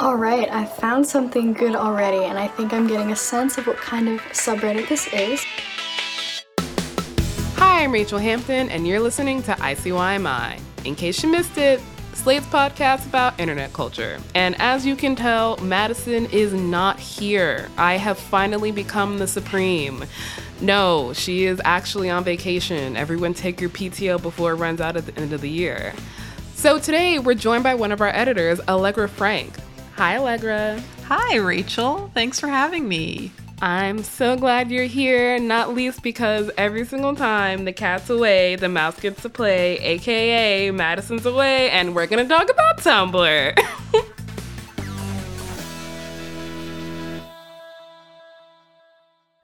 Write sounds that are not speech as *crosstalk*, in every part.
All right, I found something good already, and I think I'm getting a sense of what kind of subreddit this is. Hi, I'm Rachel Hampton, and you're listening to ICYMI. In case you missed it, Slate's podcast about internet culture. And as you can tell, Madison is not here. I have finally become the supreme. No, she is actually on vacation. Everyone take your PTO before it runs out at the end of the year. So today we're joined by one of our editors, Allegra Frank. Hi, Allegra. Hi, Rachel. Thanks for having me. I'm so glad you're here, not least because every single time the cat's away, the mouse gets to play, aka Madison's away, and we're gonna talk about Tumblr. *laughs*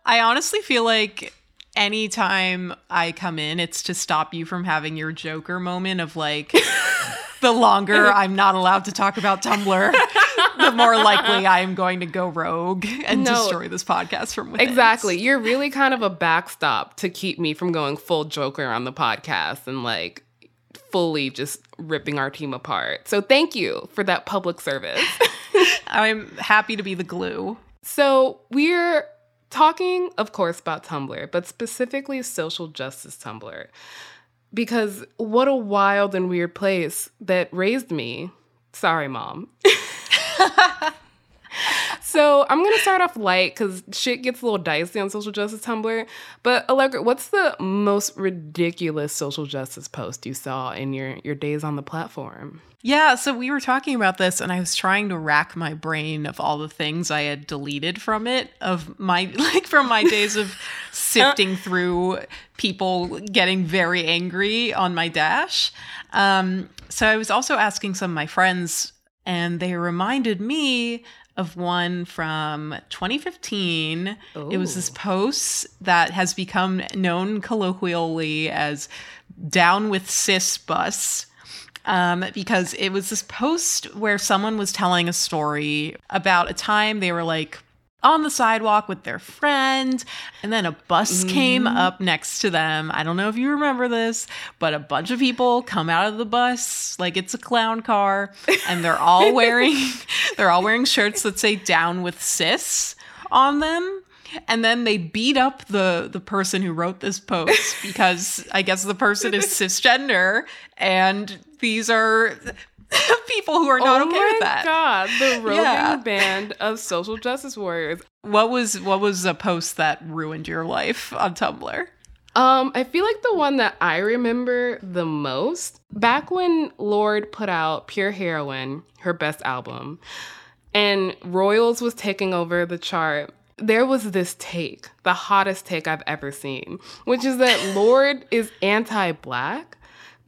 I honestly feel like anytime I come in, it's to stop you from having your Joker moment of like, *laughs* the longer I'm not allowed to talk about Tumblr, the more likely I am going to go rogue and No. destroy this podcast from within. exactly. You're really kind of a backstop to keep me from going full Joker on the podcast and like fully just ripping our team apart. So thank you for that public service. *laughs* I'm happy to be the glue. So we're talking, of course, about Tumblr, but specifically social justice Tumblr. Because what a wild and weird place that raised me. Sorry, mom. *laughs* so I'm gonna start off light because shit gets a little dicey on social justice Tumblr. But Allegra, what's the most ridiculous social justice post you saw in your your days on the platform? Yeah, so we were talking about this, and I was trying to rack my brain of all the things I had deleted from it, of my, *laughs* like, from my days of *laughs* sifting through people getting very angry on my dash. Um, so I was also asking some of my friends, and they reminded me of one from 2015. It was this post that has become known colloquially as Down with Cis Bus um, because it was this post where someone was telling a story about a time they were like on the sidewalk with their friend, and then a bus came mm-hmm. up next to them. I don't know if you remember this, but a bunch of people come out of the bus like it's a clown car, and they're all *laughs* wearing they're all wearing shirts that say "Down with Cis" on them. And then they beat up the the person who wrote this post because I guess the person is *laughs* cisgender and these are *laughs* people who are not oh okay with that. Oh my god, the *laughs* roving Yeah. band of social justice warriors. What was what was a post that ruined your life on Tumblr? Um, I feel like the one that I remember the most back when Lorde put out Pure Heroine, her best album, and Royals was taking over the chart. There was this take, the hottest take I've ever seen, which is that Lorde is anti black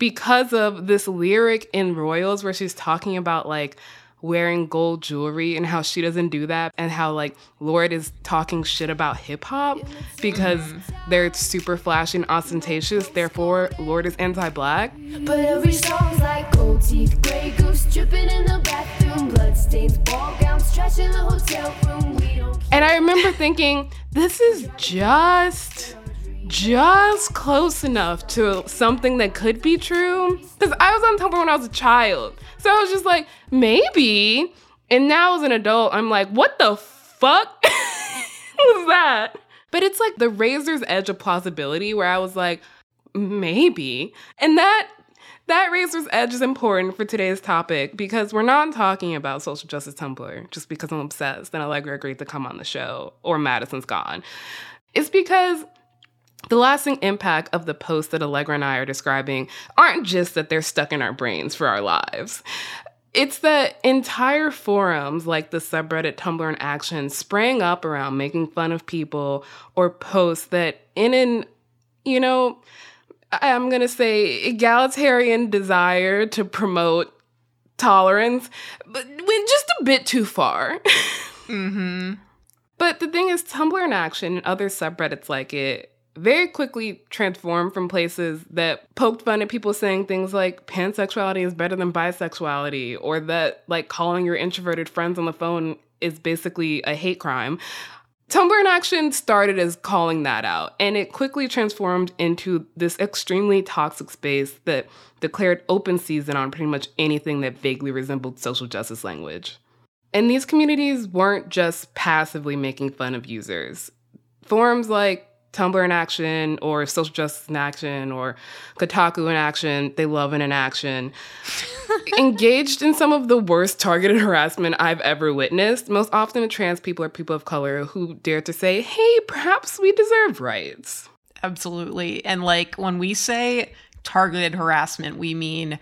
because of this lyric in Royals where she's talking about like wearing gold jewelry and how she doesn't do that and how like Lorde is talking shit about hip hop because they're super flashy and ostentatious therefore Lorde is anti-black But every song's like gold teeth, gray goose dripping in the bathroom, bloodstains, ball gowns, trash in the hotel room. We don't and I remember thinking this is just just close enough to something that could be true. Because I was on Tumblr when I was a child. So I was just like maybe. And now as an adult I'm like what the fuck *laughs* was that? But it's like the razor's edge of plausibility where I was like maybe. And that that razor's edge is important for today's topic because we're not talking about social justice Tumblr just because I'm obsessed and Allegra agreed to come on the show or Madison's gone. It's because the lasting impact of the posts that Allegra and I are describing aren't just that they're stuck in our brains for our lives. It's that entire forums like the subreddit Tumblr in Action sprang up around making fun of people or posts that in an, you know, I'm going to say egalitarian desire to promote tolerance, but went just a bit too far. Mm-hmm. *laughs* But the thing is, Tumblr in Action and other subreddits like it very quickly transformed from places that poked fun at people saying things like pansexuality is better than bisexuality, or that like calling your introverted friends on the phone is basically a hate crime. Tumblr in Action started as calling that out, and it quickly transformed into this extremely toxic space that declared open season on pretty much anything that vaguely resembled social justice language. And these communities weren't just passively making fun of users. Forums like Tumblr in Action or Social Justice in Action or Kotaku in Action, they love it in action, *laughs* engaged in some of the worst targeted harassment I've ever witnessed, most often trans people or people of color who dare to say, hey, perhaps we deserve rights. Absolutely. And like when we say targeted harassment, we mean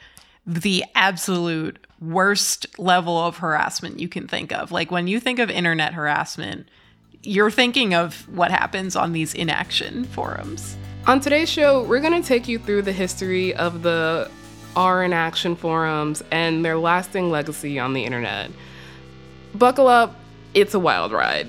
the absolute worst level of harassment you can think of. Like when you think of internet harassment, you're thinking of what happens on these inaction forums. On today's show, we're going to take you through the history of the R in Action forums and their lasting legacy on the internet. Buckle up, it's a wild ride.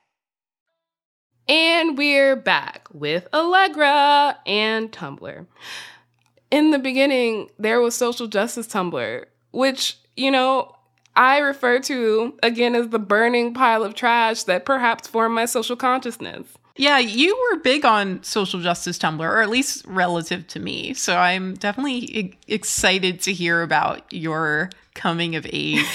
And we're back with Allegra and Tumblr. In the beginning, there was social justice Tumblr, which, you know, I refer to again as the burning pile of trash that perhaps formed my social consciousness. Yeah, you were big on social justice Tumblr, or at least relative to me. So I'm definitely e- excited to hear about your coming of age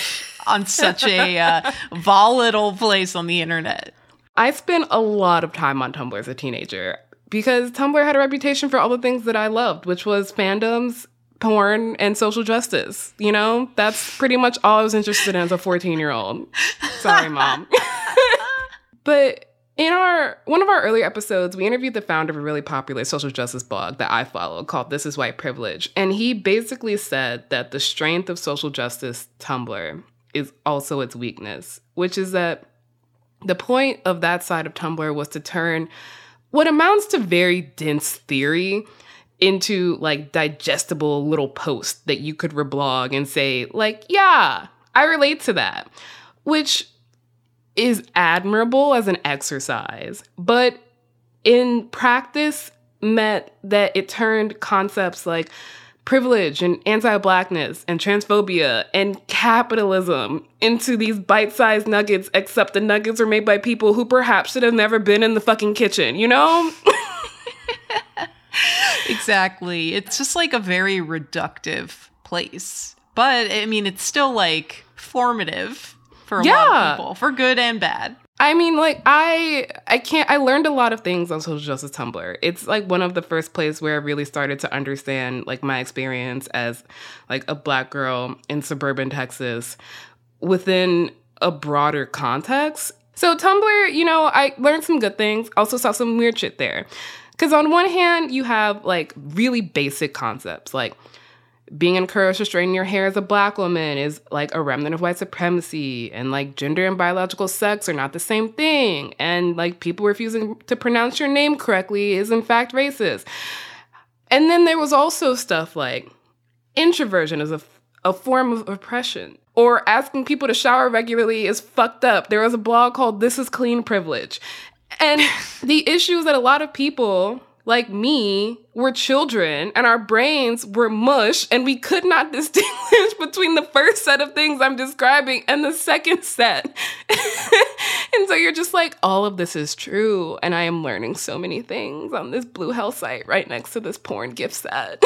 on such a uh, *laughs* volatile place on the internet. I spent a lot of time on Tumblr as a teenager because Tumblr had a reputation for all the things that I loved, which was fandoms, porn, and social justice. You know, that's pretty much all I was interested in as a 14 year old. Sorry, mom. *laughs* but in our one of our earlier episodes, we interviewed the founder of a really popular social justice blog that I follow called This Is White Privilege. And he basically said that the strength of social justice Tumblr is also its weakness, which is that the point of that side of Tumblr was to turn what amounts to very dense theory into like digestible little posts that you could reblog and say, like, yeah, I relate to that, which is admirable as an exercise, but in practice meant that it turned concepts like privilege and anti blackness and transphobia and capitalism into these bite sized nuggets, except the nuggets are made by people who perhaps should have never been in the fucking kitchen, you know? *laughs* exactly. It's just like a very reductive place. But I mean, it's still like formative for a lot of people, for good and bad. I mean, like I I can't I learned a lot of things on social justice Tumblr. It's like one of the first places where I really started to understand like my experience as like a black girl in suburban Texas within a broader context. So Tumblr, you know, I learned some good things, also saw some weird shit there. Cuz on one hand, you have like really basic concepts like being encouraged to straighten your hair as a black woman is like a remnant of white supremacy and like gender and biological sex are not the same thing and like people refusing to pronounce your name correctly is in fact racist and then there was also stuff like introversion is a, a form of oppression or asking people to shower regularly is fucked up. There was a blog called This is Clean Privilege. And *laughs* the issue is that a lot of people like me we were children and our brains were mush and we could not *laughs* distinguish between the first set of things I'm describing and the second set. *laughs* and so you're just like, all of this is true. And I am learning so many things on this Blue Hell site right next to this porn gift set.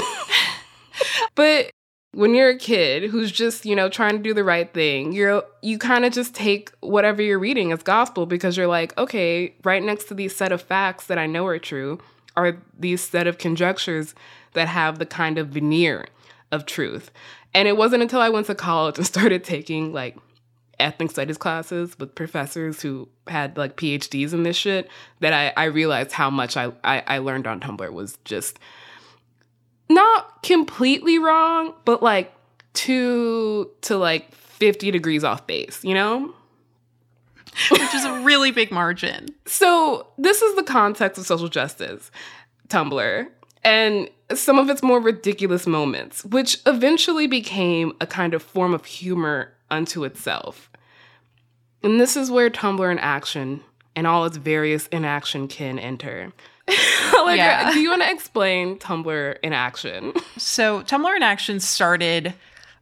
*laughs* but when you're a kid who's just you know trying to do the right thing you're you kind of just take whatever you're reading as gospel because you're like okay right next to these set of facts that i know are true are these set of conjectures that have the kind of veneer of truth. And it wasn't until I went to college and *laughs* started taking like ethnic studies classes with professors who had like PhDs in this shit that I, I realized how much I, I, I learned on Tumblr was just not completely wrong, but like two to like 50 degrees off base, you know? Which is a really big margin. So, this is the context of social justice, Tumblr, and some of its more ridiculous moments, which eventually became a kind of form of humor unto itself. And this is where Tumblr in action and all its various inaction can enter. *laughs* like, Yeah. do you want to explain Tumblr in action? So, Tumblr in Action started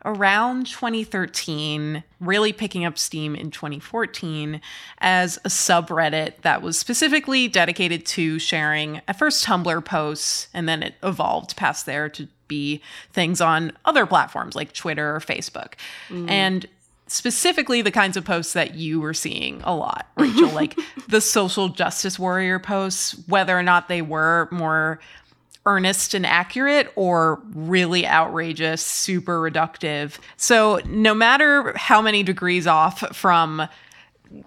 around 2013, really picking up steam in 2014 as a subreddit that was specifically dedicated to sharing at first Tumblr posts, and then it evolved past there to be things on other platforms like Twitter or Facebook. Mm. And specifically the kinds of posts that you were seeing a lot, Rachel, like *laughs* the social justice warrior posts, whether or not they were more earnest and accurate or really outrageous, super reductive. So, no matter how many degrees off from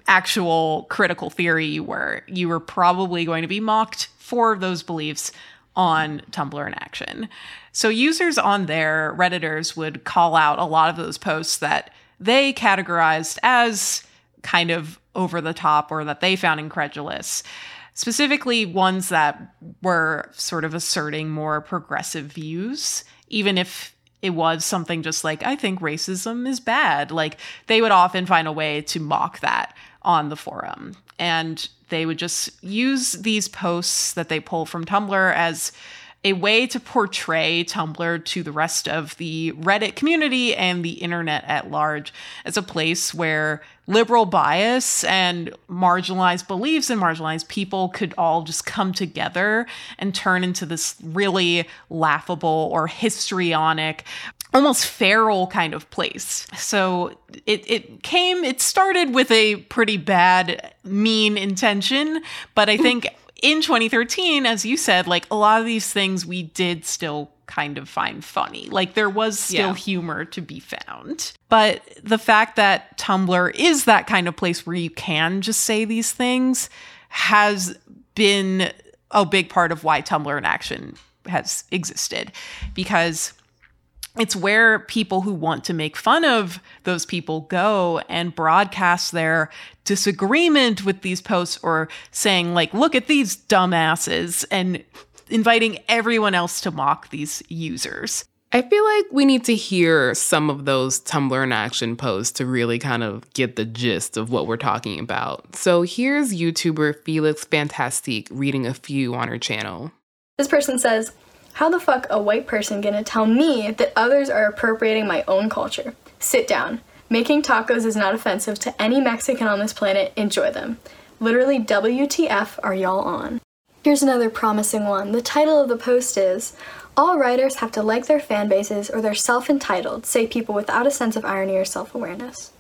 actual critical theory you were, you were probably going to be mocked for those beliefs on Tumblr in action. So, users on there, Redditors, would call out a lot of those posts that they categorized as kind of over the top or that they found incredulous specifically ones that were sort of asserting more progressive views, even if it was something just like, I think racism is bad. Like, they would often find a way to mock that on the forum. And they would just use these posts that they pull from Tumblr as a way to portray Tumblr to the rest of the Reddit community and the internet at large as a place where liberal bias and marginalized beliefs and marginalized people could all just come together and turn into this really laughable or histrionic almost feral kind of place. So it it came it started with a pretty bad mean intention, but I think *laughs* in 2013 as you said like a lot of these things we did still kind of find funny. Like there was still Yeah. humor to be found. But the fact that Tumblr is that kind of place where you can just say these things has been a big part of why Tumblr in action has existed because it's where people who want to make fun of those people go and broadcast their disagreement with these posts or saying like look at these dumbasses and inviting everyone else to mock these users I feel like we need to hear some of those Tumblr in action posts to really kind of get the gist of what we're talking about. So here's YouTuber Felix Fantastique reading a few on her channel. This person says, How the fuck a white person gonna tell me that others are appropriating my own culture? Sit down. Making tacos is not offensive to any Mexican on this planet. Enjoy them. Literally, WTF are y'all on? Here's another promising one. The title of the post is All writers have to like their fan bases or they're self entitled, say people without a sense of irony or self awareness.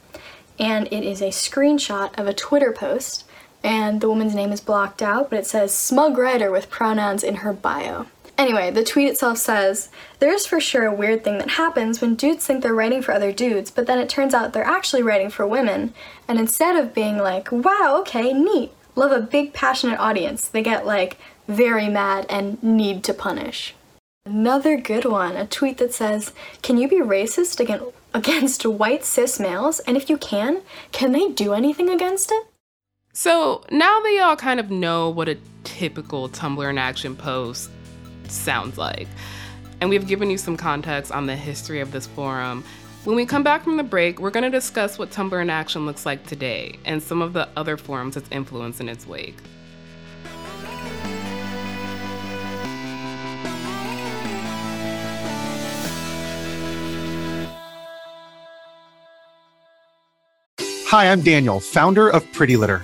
And it is a screenshot of a Twitter post, and the woman's name is blocked out, but it says smug writer with pronouns in her bio. Anyway, the tweet itself says, There's for sure a weird thing that happens when dudes think they're writing for other dudes, but then it turns out they're actually writing for women, and instead of being like, wow, okay, neat, love a big passionate audience, they get like very mad and need to punish. Another good one, a tweet that says, Can you be racist against, against white cis males? And if you can, can they do anything against it? So now that y'all kind of know what a typical Tumblr in action post sounds like, and we've given you some context on the history of this forum, When we come back from the break, we're going to discuss what Tumblr in action looks like today and some of the other forums it's influenced in its wake. Hi, I'm Daniel, founder of Pretty Litter.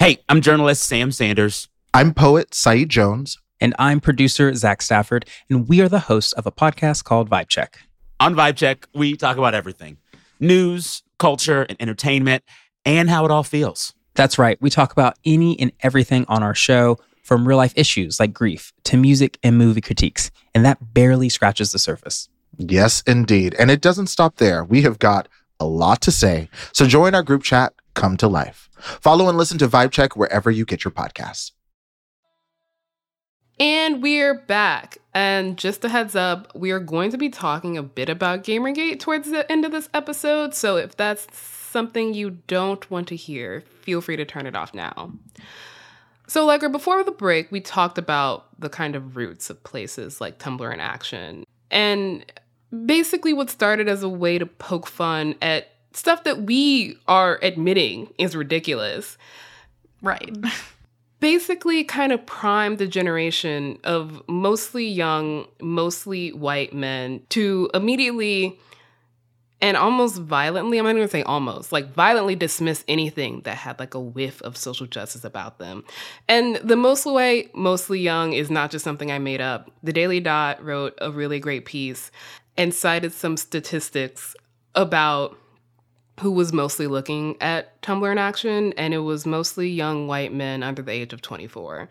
Hey, I'm journalist Sam Sanders. I'm poet Saeed Jones. And I'm producer Zach Stafford, and we are the hosts of a podcast called Vibe Check. On Vibe Check, we talk about everything news, culture, and entertainment, and how it all feels. That's right. We talk about any and everything on our show, from real life issues like grief to music and movie critiques. And that barely scratches the surface. Yes, indeed. And it doesn't stop there. We have got a lot to say. So join our group chat, Come to Life. Follow and listen to Vibe Check wherever you get your podcasts. And we're back. And just a heads up, we are going to be talking a bit about Gamergate towards the end of this episode. So if that's something you don't want to hear, feel free to turn it off now. So, like, before the break, we talked about the kind of roots of places like Tumblr in action. And basically, what started as a way to poke fun at stuff that we are admitting is ridiculous. Right. *laughs* Basically, kind of primed the generation of mostly young, mostly white men to immediately and almost violently, I'm not even going to say almost, like violently dismiss anything that had like a whiff of social justice about them. And the mostly white, mostly young is not just something I made up. The Daily Dot wrote a really great piece and cited some statistics about who was mostly looking at Tumblr in action, and it was mostly young white men under the age of 24.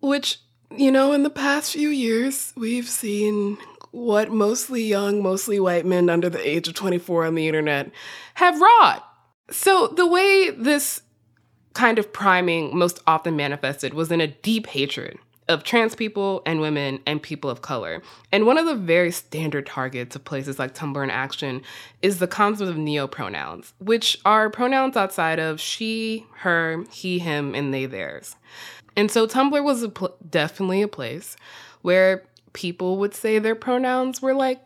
Which, you know, in the past few years, we've seen what mostly young, mostly white men under the age of 24 on the internet have wrought. So, the way this kind of priming most often manifested was in a deep hatred of trans people and women and people of color. And one of the very standard targets of places like Tumblr in Action is the concept of neopronouns, which are pronouns outside of she, her, he, him, and they, theirs. And so Tumblr was a pl- definitely a place where people would say their pronouns were like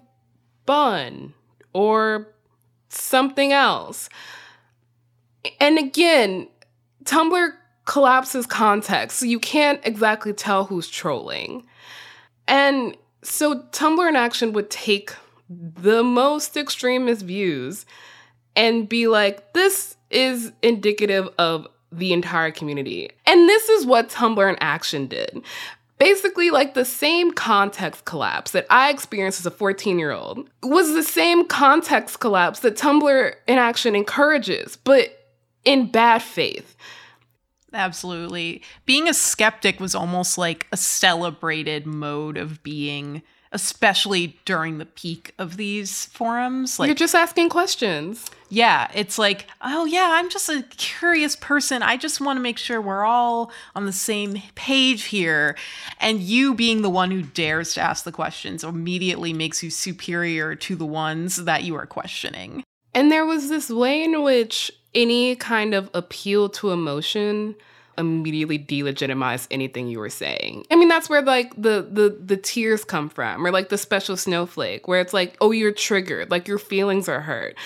bun or something else. And again, Tumblr collapses context, so you can't exactly tell who's trolling. And so Tumblr in Action would take the most extremist views and be like, this is indicative of the entire community. And this is what Tumblr in Action did. Basically, like the same context collapse that I experienced as a 14 year old was the same context collapse that Tumblr in Action encourages, but in bad faith. Absolutely. Being a skeptic was almost like a celebrated mode of being, especially during the peak of these forums. Like You're just asking questions. Yeah, it's like, oh yeah, I'm just a curious person. I just want to make sure we're all on the same page here. And you being the one who dares to ask the questions immediately makes you superior to the ones that you are questioning. And there was this way in which any kind of appeal to emotion immediately delegitimize anything you were saying. I mean, that's where like the the the tears come from, or like the special snowflake, where it's like, oh, you're triggered, like your feelings are hurt.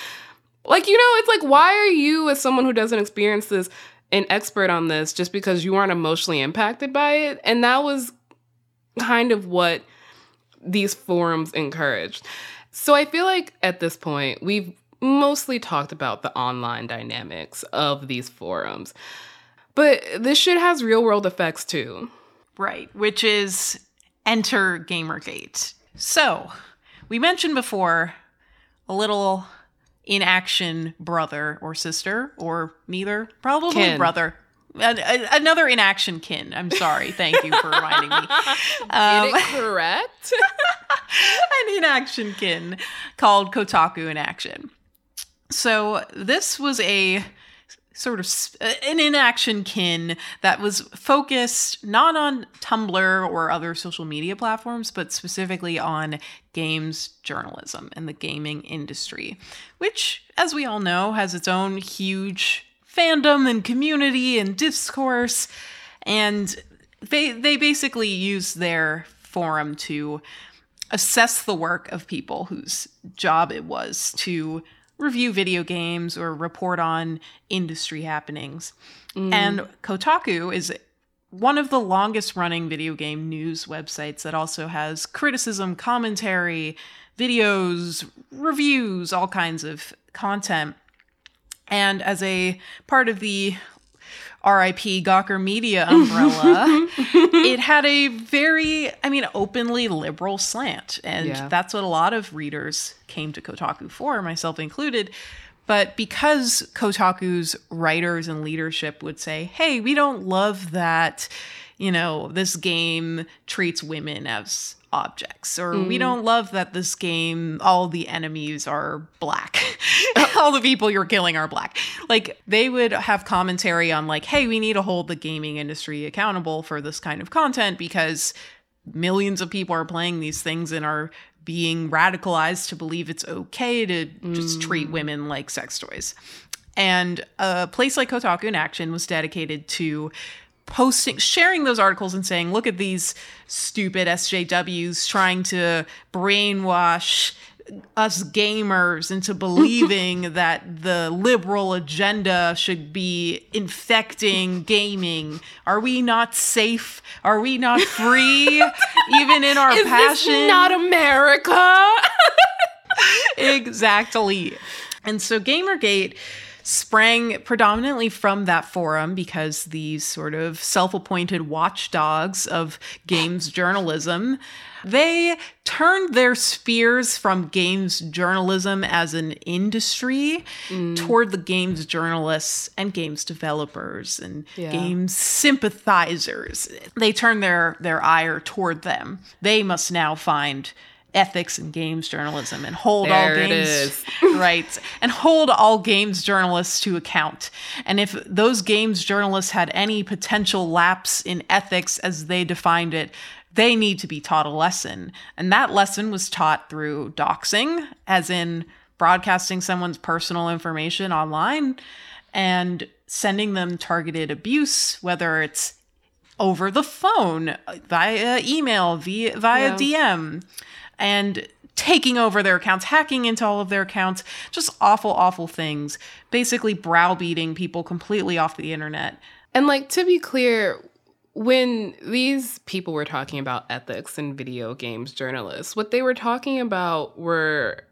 Like, you know, it's like, why are you, as someone who doesn't experience this, an expert on this just because you aren't emotionally impacted by it? And that was kind of what these forums encouraged. So I feel like at this point, we've mostly talked about the online dynamics of these forums. But this shit has real world effects too. Right, which is enter Gamergate. So, we mentioned before a little inaction brother or sister, or neither, probably Kin. brother. An- a- another inaction kin. I'm sorry. Thank you for reminding me. *laughs* Um, Get it correct? *laughs* an inaction kin called Kotaku in Action. So this was a sort of an inaction kin that was focused not on Tumblr or other social media platforms, but specifically on games journalism and the gaming industry, which, as we all know, has its own huge fandom and community and discourse. And they they basically use their forum to assess the work of people whose job it was to review video games or report on industry happenings. Mm. And Kotaku is one of the longest running video game news websites that also has criticism, commentary, videos, reviews, all kinds of content. And as a part of the RIP Gawker Media *laughs* umbrella, it had a very, I mean, openly liberal slant. And Yeah. that's what a lot of readers came to Kotaku for, myself included. But because Kotaku's writers and leadership would say, hey, we don't love that, you know, this game treats women as objects, or we Mm. don't love that this game, all the enemies are black. *laughs* all the people you're killing are black. Like, they would have commentary on, like, hey, we need to hold the gaming industry accountable for this kind of content because millions of people are playing these things and are being radicalized to believe it's okay to just treat women like sex toys. And a place like Kotaku in Action was dedicated to posting sharing those articles and saying look at these stupid SJWs trying to brainwash us gamers into *laughs* believing that the liberal agenda should be infecting gaming. Are we not safe? Are we not free? *laughs* Even in our Is passion? this not America? *laughs* exactly. And so Gamergate sprang predominantly from that forum because these sort of self-appointed watchdogs of games journalism they turned their spears from games journalism as an industry mm. toward the games journalists and games developers and Yeah. games sympathizers. They turned their their ire toward them. They must now find ethics in games journalism and hold all There it games is. *laughs* right and hold all games journalists to account and if those games journalists had any potential lapse in ethics as they defined it they need to be taught a lesson and that lesson was taught through doxing as in broadcasting someone's personal information online and sending them targeted abuse whether it's over the phone uh, via email via via Yeah. DM and taking over their accounts, hacking into all of their accounts, just awful, awful things. Basically, browbeating people completely off the internet. And like to be clear, when these people were talking about ethics and video games journalists, what they were talking about were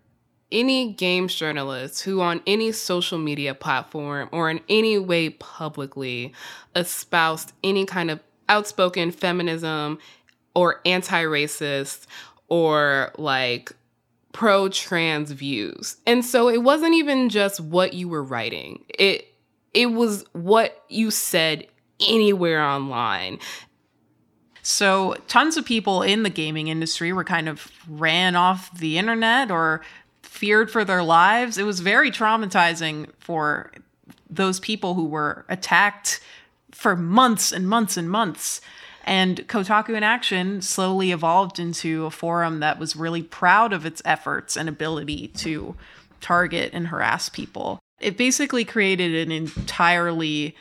any games journalists who on any social media platform or in any way publicly espoused any kind of outspoken feminism or anti-racist or like pro trans views. And so it wasn't even just what you were writing. It it was what you said anywhere online. So, tons of people in the gaming industry were kind of ran off the internet or feared for their lives. It was very traumatizing for those people who were attacked for months and months and months. And Kotaku in Action slowly evolved into a forum that was really proud of its efforts and ability to target and harass people. It basically created an entirely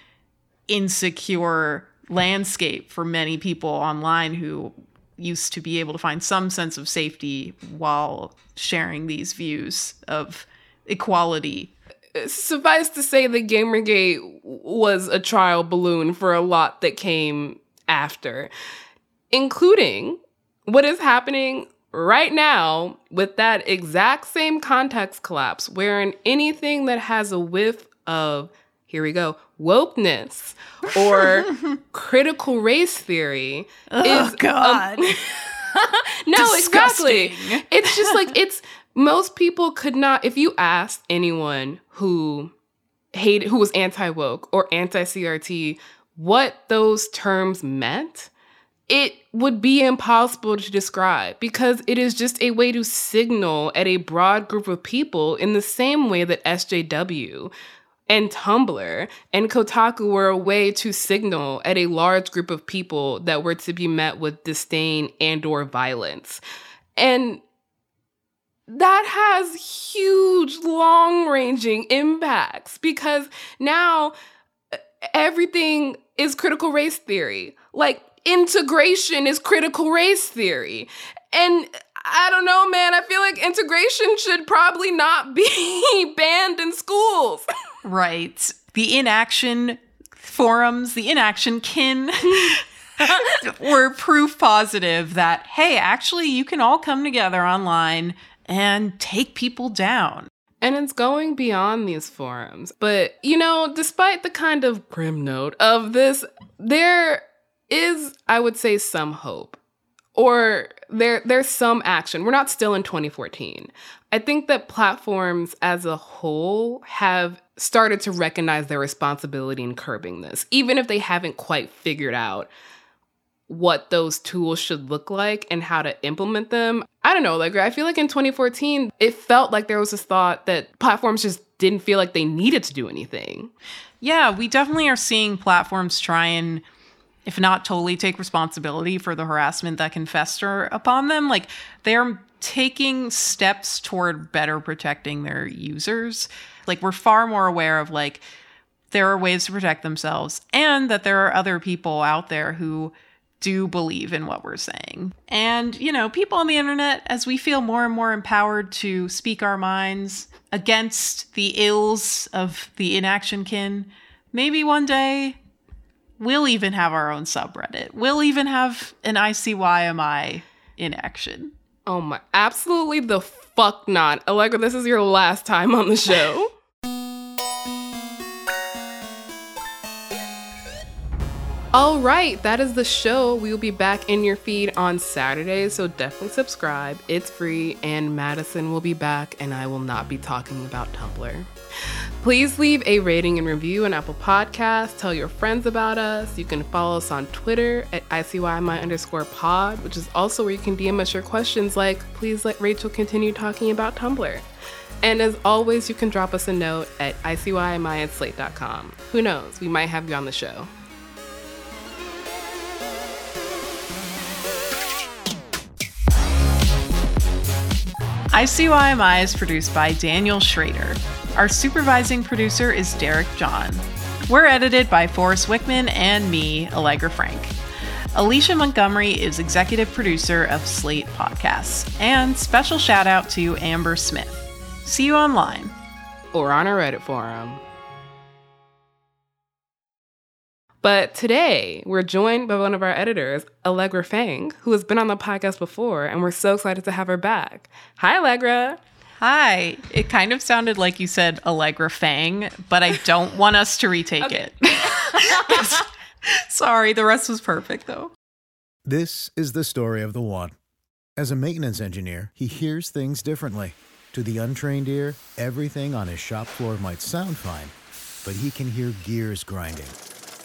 insecure landscape for many people online who used to be able to find some sense of safety while sharing these views of equality. Suffice to say, the Gamergate was a trial balloon for a lot that came after, including what is happening right now, with that exact same context collapse, wherein anything that has a whiff of, here we go, wokeness or *laughs* critical race theory Oh, is. um, God. *laughs* no, exactly. Disgusting. It's just like, it's most people could not, if you asked anyone who hated, who was anti woke or anti CRT, what those terms meant, it would be impossible to describe because it is just a way to signal at a broad group of people in the same way that SJW and Tumblr and Kotaku were a way to signal at a large group of people that were to be met with disdain and or violence. And that has huge long-ranging impacts because now everything is critical race theory. Like integration is critical race theory. And I don't know, man. I feel like integration should probably not be *laughs* banned in schools. *laughs* Right. The inaction forums, the inaction kin *laughs* were proof positive that, hey, actually, you can all come together online and take people down. And it's going beyond these forums. But, you know, despite the kind of grim note of this, there is, I would say, some hope. Or there there's some action. We're not still in 2014. I think that platforms as a whole have started to recognize their responsibility in curbing this, even if they haven't quite figured out what those tools should look like and how to implement them. I don't know, like I feel like in 2014, it felt like there was this thought that platforms just didn't feel like they needed to do anything. Yeah, we definitely are seeing platforms try and, if not totally take responsibility for the harassment that can fester upon them, like they're taking steps toward better protecting their users. Like we're far more aware of like there are ways to protect themselves and that there are other people out there who do believe in what we're saying. And, you know, people on the internet, as we feel more and more empowered to speak our minds against the ills of the inaction kin, maybe one day we'll even have our own subreddit. We'll even have an ICYMI in action. Oh my, absolutely the fuck not. Allegra, this is your last time on the show. *laughs* All right, that is the show. We will be back in your feed on Saturday, so definitely subscribe. It's free, and Madison will be back, and I will not be talking about Tumblr. Please leave a rating and review on Apple Podcasts. Tell your friends about us. You can follow us on Twitter at ICYMI underscore pod, which is also where you can DM us your questions like, please let Rachel continue talking about Tumblr. And as always, you can drop us a note at ICYMI at slate.com. Who knows? We might have you on the show. ICYMI is produced by Daniel Schrader. Our supervising producer is Derek John. We're edited by Forrest Wickman and me, Allegra Frank. Alicia Montgomery is executive producer of Slate Podcasts. And special shout out to Amber Smith. See you online. Or on our Reddit forum. But today, we're joined by one of our editors, Allegra Fang, who has been on the podcast before, and we're so excited to have her back. Hi, Allegra. Hi. It kind of sounded like you said Allegra Fang, but I don't want us to retake it. *laughs* Sorry, the rest was perfect though. This is the story of the one. As a maintenance engineer, he hears things differently. To the untrained ear, everything on his shop floor might sound fine, but he can hear gears grinding